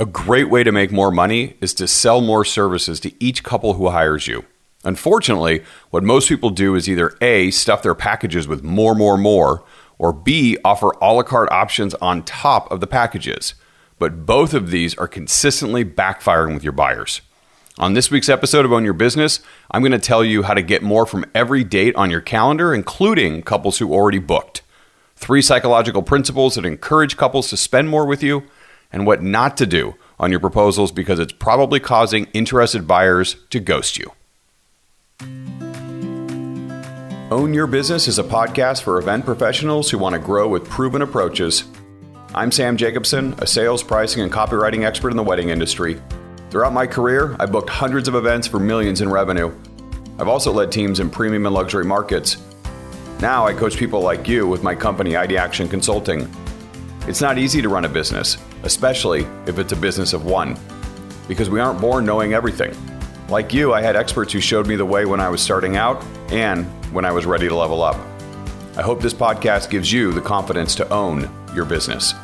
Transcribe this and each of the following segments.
A great way to make more money is to sell more services to each couple who hires you. Unfortunately, what most people do is either A, stuff their packages with more, more, more, or B, offer a la carte options on top of the packages. But both of these are consistently backfiring with your buyers. On this week's episode of Own Your Business, I'm going to tell you how to get more from every date on your calendar, including couples who already booked. Three psychological principles that encourage couples to spend more with you, and what not to do on your proposals because it's probably causing interested buyers to ghost you. Own Your Business is a podcast for event professionals who want to grow with proven approaches. I'm Sam Jacobson, a sales, pricing, and copywriting expert in the wedding industry. Throughout my career, I've booked hundreds of events for millions in revenue. I've also led teams in premium and luxury markets. Now I coach people like you with my company, Idea Action Consulting. It's not easy to run a business, especially if it's a business of one, because we aren't born knowing everything. Like you, I had experts who showed me the way when I was starting out and when I was ready to level up. I hope this podcast gives you the confidence to own your business.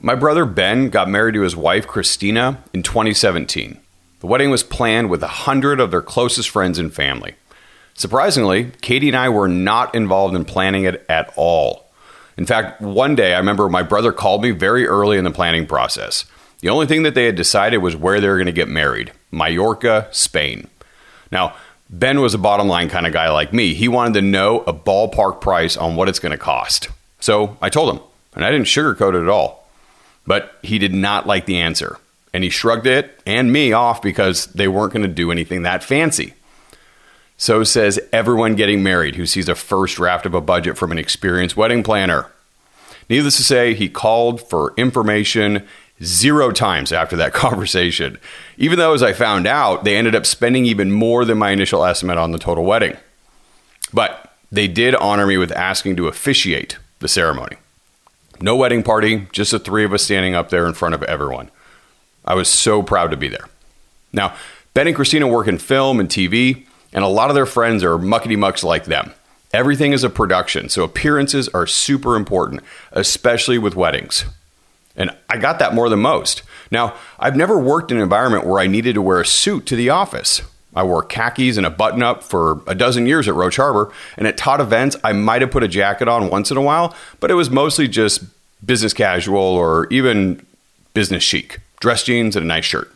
My brother Ben got married to his wife Christina in 2017. The wedding was planned with a hundred of their closest friends and family. Surprisingly, Katie and I were not involved in planning it at all. In fact, one day I remember my brother called me very early in the planning process. The only thing that they had decided was where they were going to get married Mallorca, Spain. Now, Ben was a bottom line kind of guy like me. He wanted to know a ballpark price on what it's going to cost. So I told him, and I didn't sugarcoat it at all. But he did not like the answer, and he shrugged it and me off because they weren't going to do anything that fancy. So says everyone getting married who sees a first draft of a budget from an experienced wedding planner. Needless to say, he called for information zero times after that conversation. Even though, as I found out, they ended up spending even more than my initial estimate on the total wedding. But they did honor me with asking to officiate the ceremony. No wedding party, just the three of us standing up there in front of everyone. I was so proud to be there. Now, Ben and Christina work in film and TV, and a lot of their friends are muckety mucks like them. Everything is a production, so appearances are super important, especially with weddings. And I got that more than most. Now, I've never worked in an environment where I needed to wear a suit to the office. I wore khakis and a button up for a dozen years at Roche Harbor, and at Todd events, I might have put a jacket on once in a while, but it was mostly just business casual or even business chic, dress jeans and a nice shirt.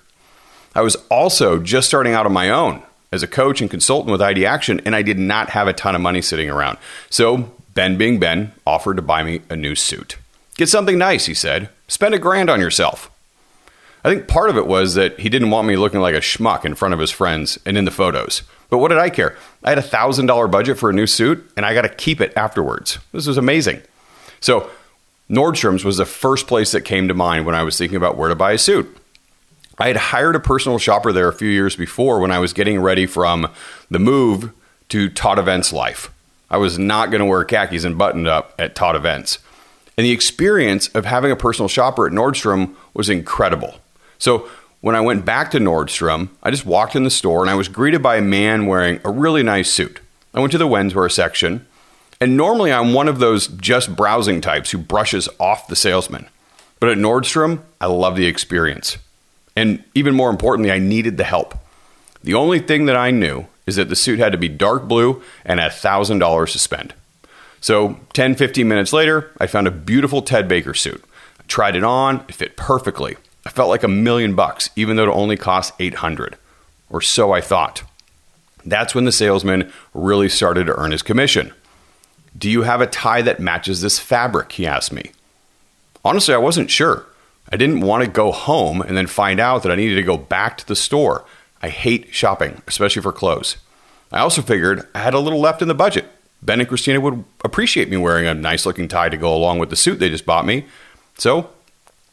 I was also just starting out on my own as a coach and consultant with Idea Action, and I did not have a ton of money sitting around. So, Ben, being Ben, offered to buy me a new suit. Get something nice, he said. Spend a grand on yourself. I think part of it was that he didn't want me looking like a schmuck in front of his friends and in the photos. But what did I care? I had a $1,000 budget for a new suit and I got to keep it afterwards. This was amazing. So, Nordstrom's was the first place that came to mind when I was thinking about where to buy a suit. I had hired a personal shopper there a few years before when I was getting ready from the move to Todd Events life. I was not going to wear khakis and buttoned up at Todd Events. And the experience of having a personal shopper at Nordstrom was incredible. So when I went back to Nordstrom, I just walked in the store and I was greeted by a man wearing a really nice suit. I went to the menswear section, and normally I'm one of those just browsing types who brushes off the salesman. But at Nordstrom, I love the experience. And even more importantly, I needed the help. The only thing that I knew is that the suit had to be dark blue and $1,000 to spend. So 10, 15 minutes later, I found a beautiful Ted Baker suit. I tried it on, it fit perfectly. I felt like a million bucks, even though it only cost 800 or so I thought. That's when the salesman really started to earn his commission. Do you have a tie that matches this fabric? He asked me. Honestly, I wasn't sure. I didn't want to go home and then find out that I needed to go back to the store. I hate shopping, especially for clothes. I also figured I had a little left in the budget. Ben and Christina would appreciate me wearing a nice looking tie to go along with the suit they just bought me. So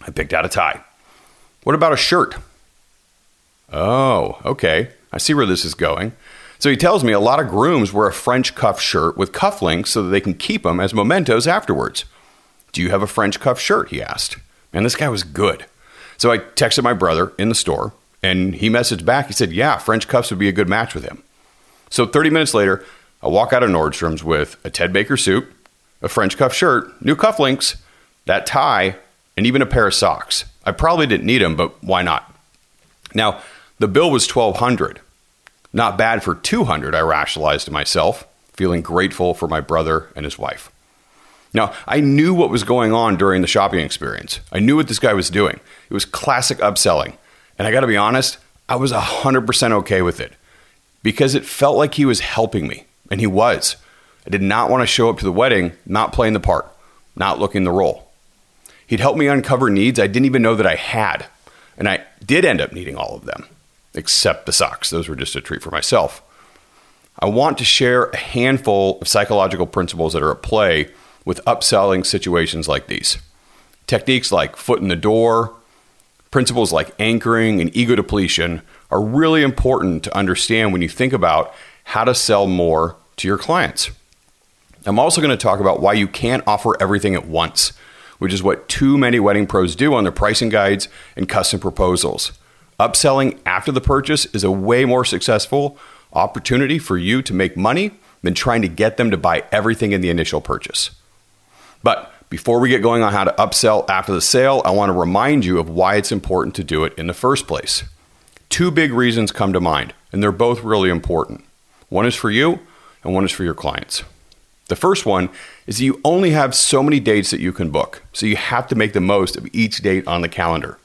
I picked out a tie. What about a shirt? Oh, okay. I see where this is going. So he tells me a lot of grooms wear a French cuff shirt with cufflinks so that they can keep them as mementos afterwards. Do you have a French cuff shirt? He asked. Man, this guy was good. So I texted my brother in the store and he messaged back. He said, Yeah, French cuffs would be a good match with him. So 30 minutes later, I walk out of Nordstrom's with a Ted Baker suit, a French cuff shirt, new cufflinks, that tie, and even a pair of socks. I probably didn't need them, but why not? Now, the bill was 1200 Not bad for 200 I rationalized to myself, feeling grateful for my brother and his wife. Now, I knew what was going on during the shopping experience. I knew what this guy was doing. It was classic upselling. And I got to be honest, I was 100% okay with it because it felt like he was helping me, and he was. I did not want to show up to the wedding not playing the part, not looking the role. He'd helped me uncover needs I didn't even know that I had, and I did end up needing all of them, except the socks. Those were just a treat for myself. I want to share a handful of psychological principles that are at play with upselling situations like these. Techniques like foot in the door, principles like anchoring and ego depletion are really important to understand when you think about how to sell more to your clients. I'm also going to talk about why you can't offer everything at once, which is what too many wedding pros do on their pricing guides and custom proposals. Upselling after the purchase is a way more successful opportunity for you to make money than trying to get them to buy everything in the initial purchase. But before we get going on how to upsell after the sale, I want to remind you of why it's important to do it in the first place. Two big reasons come to mind, and they're both really important. One is for you, and one is for your clients. The first one is that you only have so many dates that you can book, so you have to make the most of each date on the calendar.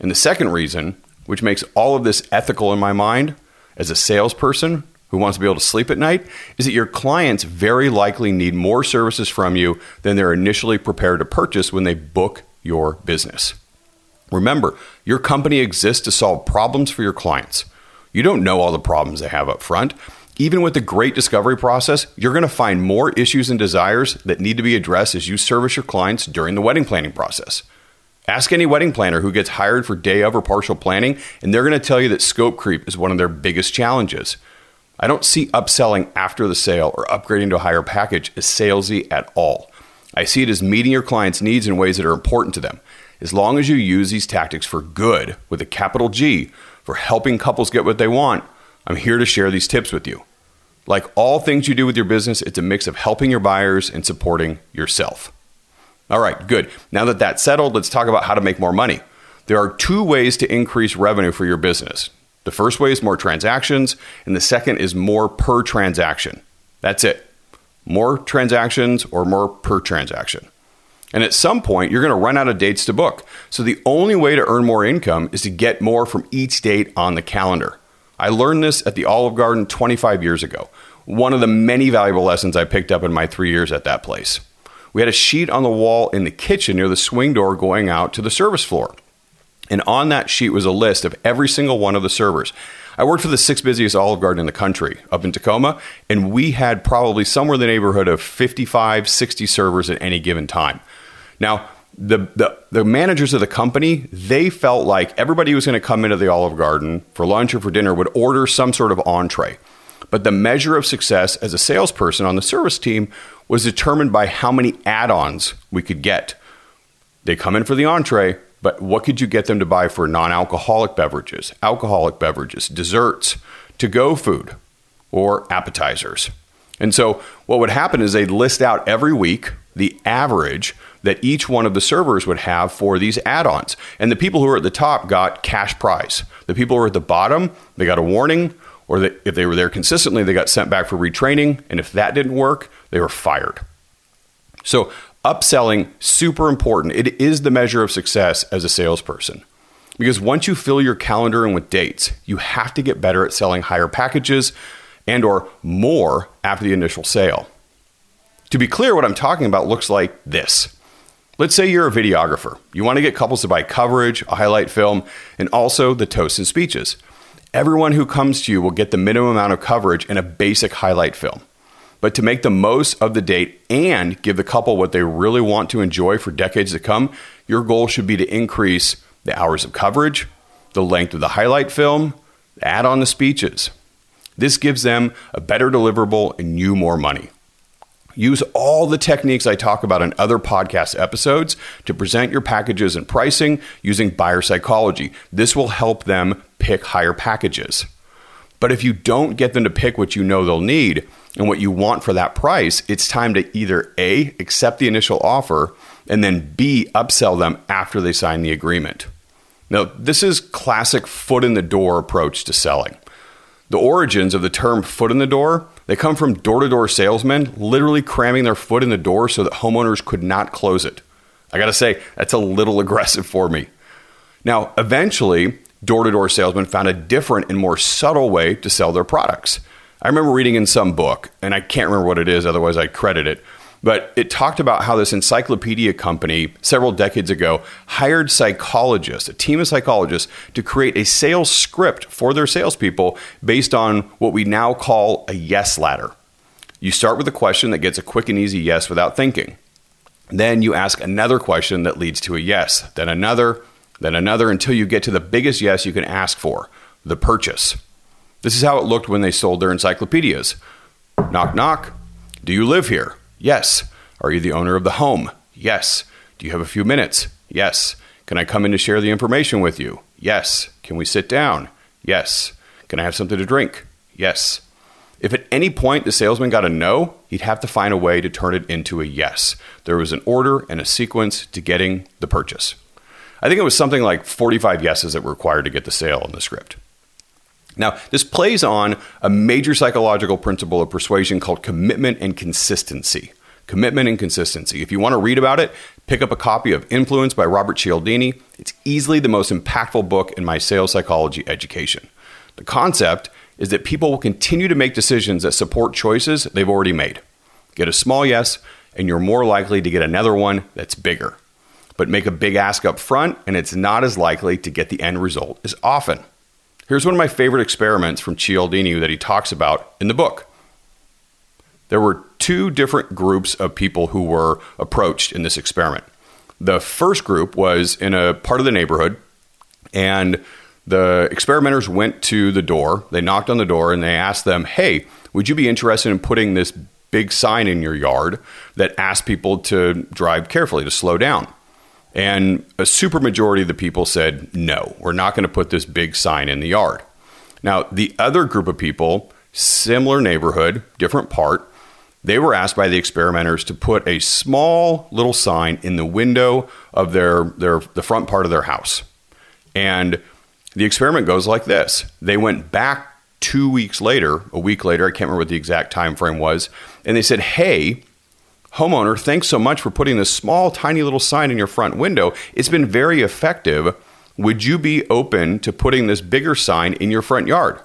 And the second reason, which makes all of this ethical in my mind as a salesperson who wants to be able to sleep at night, is that your clients very likely need more services from you than they're initially prepared to purchase when they book your business. Remember, your company exists to solve problems for your clients. You don't know all the problems they have up front. Even with the great discovery process, you're going to find more issues and desires that need to be addressed as you service your clients during the wedding planning process. Ask any wedding planner who gets hired for day of or partial planning, and they're going to tell you that scope creep is one of their biggest challenges. I don't see upselling after the sale or upgrading to a higher package as salesy at all. I see it as meeting your clients' needs in ways that are important to them. As long as you use these tactics for good with a capital G, for helping couples get what they want, I'm here to share these tips with you. Like all things you do with your business, it's a mix of helping your buyers and supporting yourself. All right, good. Now that that's settled, let's talk about how to make more money. There are two ways to increase revenue for your business. The first way is more transactions, and the second is more per transaction. That's it. More transactions or more per transaction. And at some point, you're going to run out of dates to book. So the only way to earn more income is to get more from each date on the calendar. I learned this at the Olive Garden 25 years ago. One of the many valuable lessons I picked up in my three years at that place. We had a sheet on the wall in the kitchen near the swing door going out to the service floor. And on that sheet was a list of every single one of the servers. I worked for the sixth busiest Olive Garden in the country up in Tacoma, and we had probably somewhere in the neighborhood of 55, 60 servers at any given time. Now, the, the, the managers of the company, they felt like everybody who was going to come into the Olive Garden for lunch or for dinner would order some sort of entree. But the measure of success as a salesperson on the service team was determined by how many add ons we could get. They come in for the entree, but what could you get them to buy for non alcoholic beverages, alcoholic beverages, desserts, to go food, or appetizers? And so what would happen is they'd list out every week the average that each one of the servers would have for these add-ons. And the people who were at the top got cash prize. The people who were at the bottom, they got a warning, or that if they were there consistently, they got sent back for retraining. And if that didn't work, they were fired. So upselling, super important. It is the measure of success as a salesperson. Because once you fill your calendar in with dates, you have to get better at selling higher packages and or more after the initial sale. To be clear, what I'm talking about looks like this. Let's say you're a videographer. You want to get couples to buy coverage, a highlight film, and also the toasts and speeches. Everyone who comes to you will get the minimum amount of coverage and a basic highlight film. But to make the most of the date and give the couple what they really want to enjoy for decades to come, your goal should be to increase the hours of coverage, the length of the highlight film, add on the speeches. This gives them a better deliverable and you more money. Use all the techniques I talk about in other podcast episodes to present your packages and pricing using buyer psychology. This will help them pick higher packages. But if you don't get them to pick what you know they'll need and what you want for that price, it's time to either A, accept the initial offer, and then B, upsell them after they sign the agreement. Now, this is classic foot in the door approach to selling. The origins of the term foot in the door, they come from door-to-door salesmen literally cramming their foot in the door so that homeowners could not close it. I got to say, that's a little aggressive for me. Now, eventually, door-to-door salesmen found a different and more subtle way to sell their products. I remember reading in some book, and I can't remember what it is, otherwise I'd credit it, but it talked about how this encyclopedia company several decades ago hired psychologists, a team of psychologists, to create a sales script for their salespeople based on what we now call a yes ladder. You start with a question that gets a quick and easy yes without thinking. Then you ask another question that leads to a yes, then another, then another, until you get to the biggest yes you can ask for the purchase. This is how it looked when they sold their encyclopedias. Knock, knock. Do you live here? Yes. Are you the owner of the home? Yes. Do you have a few minutes? Yes. Can I come in to share the information with you? Yes. Can we sit down? Yes. Can I have something to drink? Yes. If at any point the salesman got a no, he'd have to find a way to turn it into a yes. There was an order and a sequence to getting the purchase. I think it was something like 45 yeses that were required to get the sale in the script. Now, this plays on a major psychological principle of persuasion called commitment and consistency. Commitment and consistency. If you want to read about it, pick up a copy of Influence by Robert Cialdini. It's easily the most impactful book in my sales psychology education. The concept is that people will continue to make decisions that support choices they've already made. Get a small yes, and you're more likely to get another one that's bigger. But make a big ask up front, and it's not as likely to get the end result as often. Here's one of my favorite experiments from Cialdini that he talks about in the book. There were two different groups of people who were approached in this experiment. The first group was in a part of the neighborhood, and the experimenters went to the door. They knocked on the door and they asked them, Hey, would you be interested in putting this big sign in your yard that asked people to drive carefully, to slow down? And a supermajority of the people said, no, we're not going to put this big sign in the yard. Now, the other group of people, similar neighborhood, different part, they were asked by the experimenters to put a small little sign in the window of their, their the front part of their house. And the experiment goes like this. They went back two weeks later, a week later, I can't remember what the exact time frame was, and they said, Hey, homeowner, thanks so much for putting this small, tiny little sign in your front window. It's been very effective. Would you be open to putting this bigger sign in your front yard?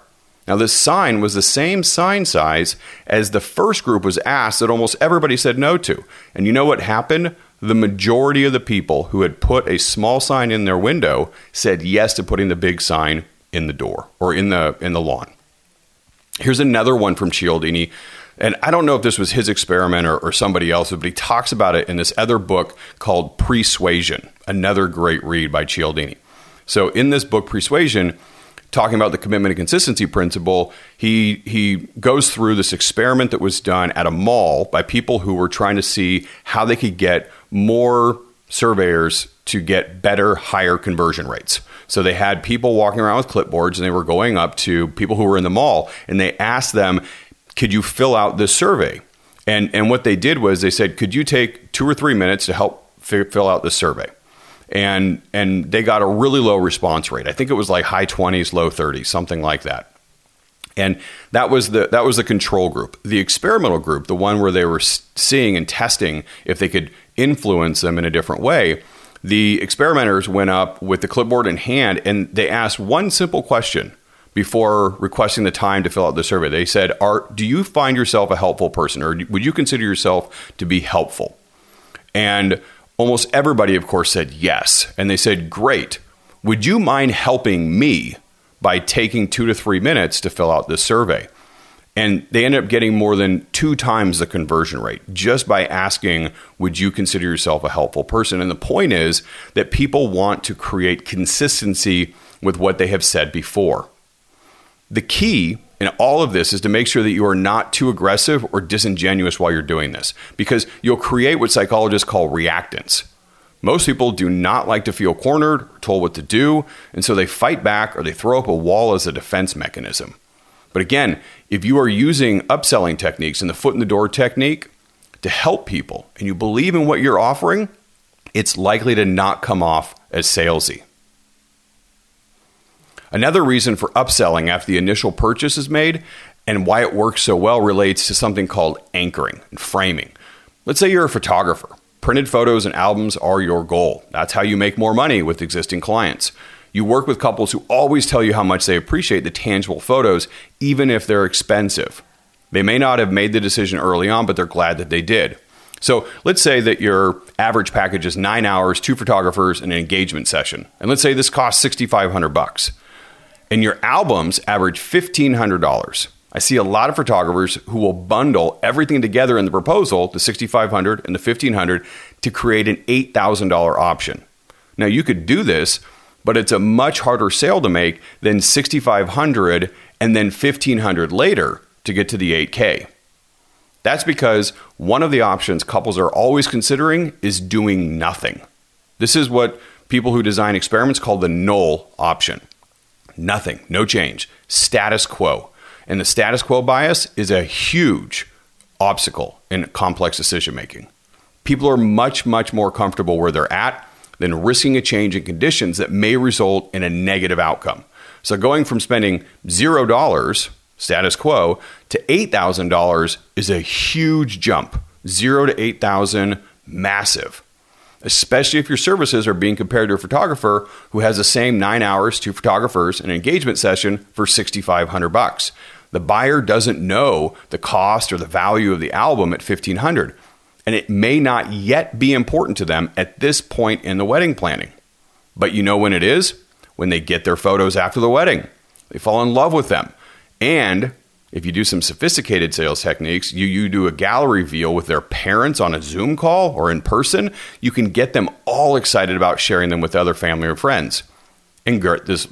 Now, this sign was the same sign size as the first group was asked that almost everybody said no to. And you know what happened? The majority of the people who had put a small sign in their window said yes to putting the big sign in the door or in the in the lawn. Here's another one from Cialdini and I don't know if this was his experiment or, or somebody else's, but he talks about it in this other book called Persuasion, another great read by Cialdini. So in this book, Persuasion, talking about the commitment and consistency principle, he he goes through this experiment that was done at a mall by people who were trying to see how they could get more surveyors to get better, higher conversion rates. So they had people walking around with clipboards and they were going up to people who were in the mall and they asked them, could you fill out this survey? And, and what they did was they said, could you take two or three minutes to help f- fill out the survey? And, and they got a really low response rate. I think it was like high 20s, low 30s, something like that. And that was the that was the control group. The experimental group, the one where they were seeing and testing if they could influence them in a different way, the experimenters went up with the clipboard in hand and they asked one simple question before requesting the time to fill out the survey. They said, "Are do you find yourself a helpful person, or would you consider yourself to be helpful?" And almost everybody, of course, said yes. And they said, "Great. Would you mind helping me by taking two to three minutes to fill out this survey?" And they ended up getting more than two times the conversion rate just by asking, Would you consider yourself a helpful person? And the point is that people want to create consistency with what they have said before. The key in all of this is to make sure that you are not too aggressive or disingenuous while you're doing this because you'll create what psychologists call reactance. Most people do not like to feel cornered or told what to do, and so they fight back or they throw up a wall as a defense mechanism. But again, if you are using upselling techniques and the foot in the door technique to help people and you believe in what you're offering, it's likely to not come off as salesy. Another reason for upselling after the initial purchase is made and why it works so well relates to something called anchoring and framing. Let's say you're a photographer. Printed photos and albums are your goal. That's how you make more money with existing clients. You work with couples who always tell you how much they appreciate the tangible photos, even if they're expensive. They may not have made the decision early on, but they're glad that they did. So let's say that your average package is nine hours, two photographers, and an engagement session. And let's say this costs 6500 bucks. And your albums average $1,500. I see a lot of photographers who will bundle everything together in the proposal, the 6500 and the 1500 to create an $8,000 option. Now you could do this, but it's a much harder sale to make than 6500 and then 1500 later to get to the 8K. That's because one of the options couples are always considering is doing nothing. This is what people who design experiments call the null option. Nothing, no change, status quo. And the status quo bias is a huge obstacle in complex decision making. People are much, much more comfortable where they're at than risking a change in conditions that may result in a negative outcome. So going from spending $0, status quo, to $8,000 is a huge jump. 0 to 8,000 massive especially if your services are being compared to a photographer who has the same nine hours to photographers an engagement session for 6500 bucks. The buyer doesn't know the cost or the value of the album at 1500 and it may not yet be important to them at this point in the wedding planning. But you know when it is? When they get their photos after the wedding. They fall in love with them. And if you do some sophisticated sales techniques, you, you do a gallery reveal with their parents on a Zoom call or in person, you can get them all excited about sharing them with other family or friends and get this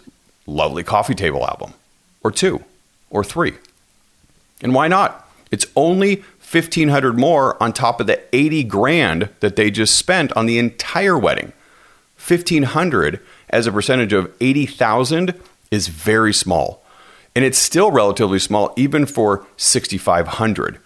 lovely coffee table album or two or three. And why not? It's only 1500 more on top of the 80 grand that they just spent on the entire wedding. 1500 as a percentage of 80,000 is very small. And it's still relatively small, even for 6,500.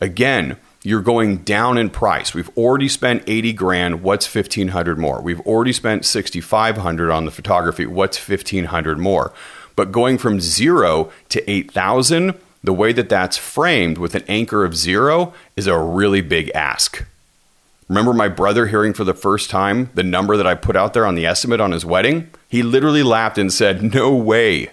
Again, you're going down in price. We've already spent 80 grand. What's 1500 more? We've already spent 6500 on the photography. What's 1500 more? But going from 0 to 8000, the way that that's framed with an anchor of 0 is a really big ask. Remember my brother hearing for the first time the number that I put out there on the estimate on his wedding? He literally laughed and said, "No way."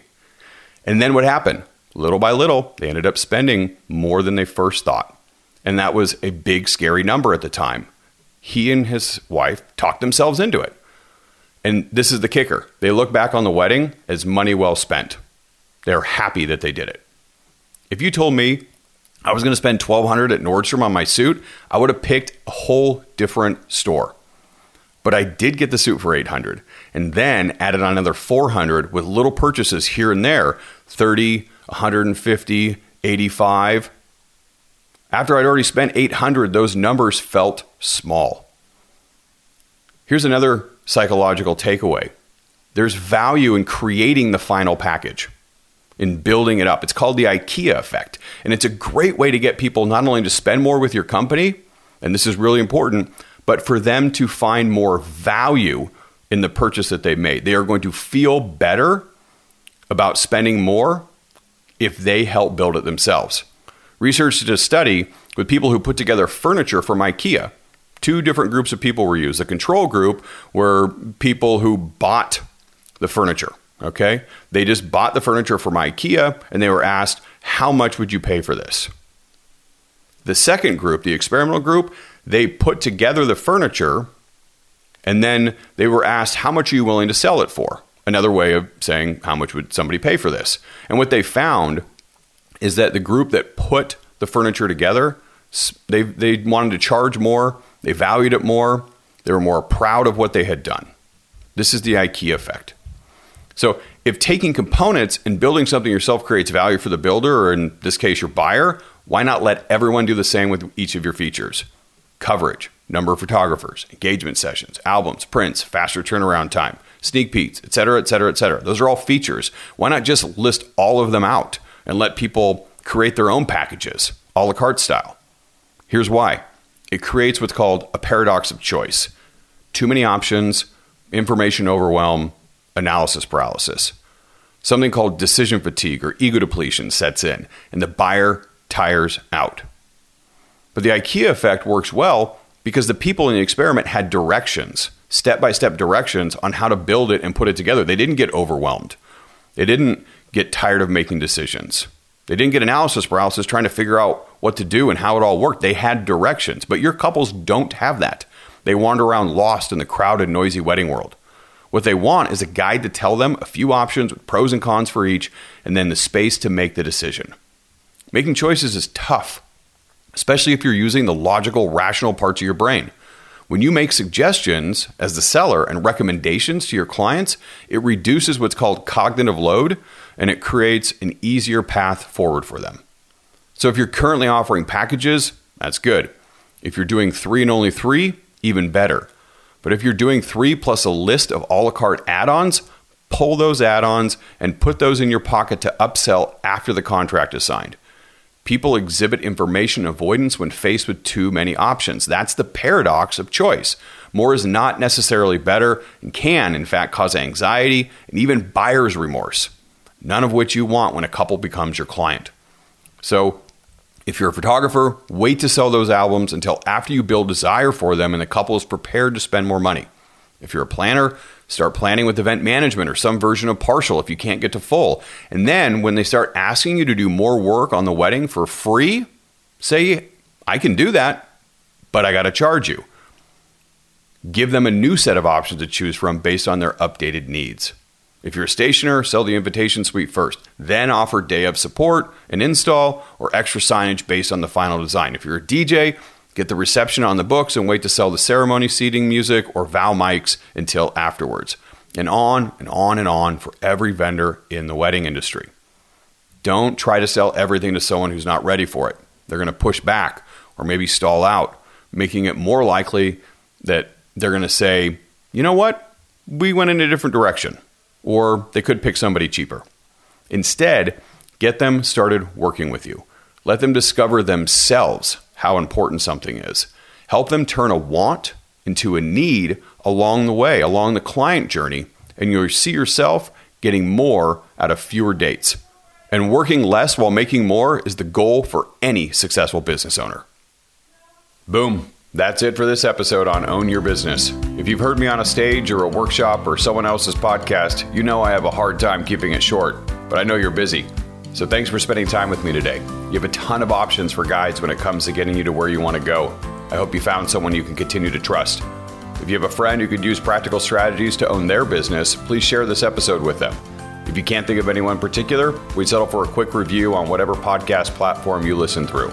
And then what happened? Little by little, they ended up spending more than they first thought. And that was a big, scary number at the time. He and his wife talked themselves into it. And this is the kicker they look back on the wedding as money well spent. They're happy that they did it. If you told me I was going to spend 1200 at Nordstrom on my suit, I would have picked a whole different store. But I did get the suit for 800 and then added on another 400 with little purchases here and there 30, 150, 85. After I'd already spent 800, those numbers felt small. Here's another psychological takeaway there's value in creating the final package, in building it up. It's called the IKEA effect. And it's a great way to get people not only to spend more with your company, and this is really important, but for them to find more value in the purchase that they made. They are going to feel better about spending more if they help build it themselves. Research did a study with people who put together furniture from IKEA. Two different groups of people were used. The control group were people who bought the furniture. Okay? They just bought the furniture from IKEA and they were asked, How much would you pay for this? The second group, the experimental group, they put together the furniture and then they were asked, How much are you willing to sell it for? Another way of saying, How much would somebody pay for this? And what they found is that the group that put the furniture together, they, they wanted to charge more, they valued it more, they were more proud of what they had done. This is the IKEA effect. So, if taking components and building something yourself creates value for the builder, or in this case, your buyer, why not let everyone do the same with each of your features? Coverage, number of photographers, engagement sessions, albums, prints, faster turnaround time, sneak peeks, etc., etc., et cetera, et cetera. Those are all features. Why not just list all of them out and let people create their own packages, a la carte style? Here's why it creates what's called a paradox of choice. too many options, information overwhelm, analysis paralysis. Something called decision fatigue or ego depletion sets in, and the buyer tires out. But the IKEA effect works well because the people in the experiment had directions, step by step directions on how to build it and put it together. They didn't get overwhelmed. They didn't get tired of making decisions. They didn't get analysis paralysis trying to figure out what to do and how it all worked. They had directions, but your couples don't have that. They wander around lost in the crowded, noisy wedding world. What they want is a guide to tell them a few options with pros and cons for each, and then the space to make the decision. Making choices is tough, especially if you're using the logical, rational parts of your brain. When you make suggestions as the seller and recommendations to your clients, it reduces what's called cognitive load and it creates an easier path forward for them. So if you're currently offering packages, that's good. If you're doing three and only three, even better. But if you're doing three plus a list of a la carte add ons, pull those add ons and put those in your pocket to upsell after the contract is signed. People exhibit information avoidance when faced with too many options. That's the paradox of choice. More is not necessarily better and can, in fact, cause anxiety and even buyer's remorse, none of which you want when a couple becomes your client. So, if you're a photographer, wait to sell those albums until after you build desire for them and the couple is prepared to spend more money. If you're a planner, start planning with event management or some version of partial if you can't get to full. And then when they start asking you to do more work on the wedding for free, say, I can do that, but I got to charge you. Give them a new set of options to choose from based on their updated needs. If you're a stationer, sell the invitation suite first, then offer day of support, an install, or extra signage based on the final design. If you're a DJ, get the reception on the books and wait to sell the ceremony seating music or vow mics until afterwards. And on and on and on for every vendor in the wedding industry. Don't try to sell everything to someone who's not ready for it. They're going to push back or maybe stall out, making it more likely that they're going to say, you know what? We went in a different direction or they could pick somebody cheaper. Instead, get them started working with you. Let them discover themselves how important something is. Help them turn a want into a need along the way, along the client journey, and you'll see yourself getting more out of fewer dates. And working less while making more is the goal for any successful business owner. Boom. That's it for this episode on Own Your Business. If you've heard me on a stage or a workshop or someone else's podcast, you know I have a hard time keeping it short, but I know you're busy. So thanks for spending time with me today. You have a ton of options for guides when it comes to getting you to where you want to go. I hope you found someone you can continue to trust. If you have a friend who could use practical strategies to own their business, please share this episode with them. If you can't think of anyone in particular, we'd settle for a quick review on whatever podcast platform you listen through.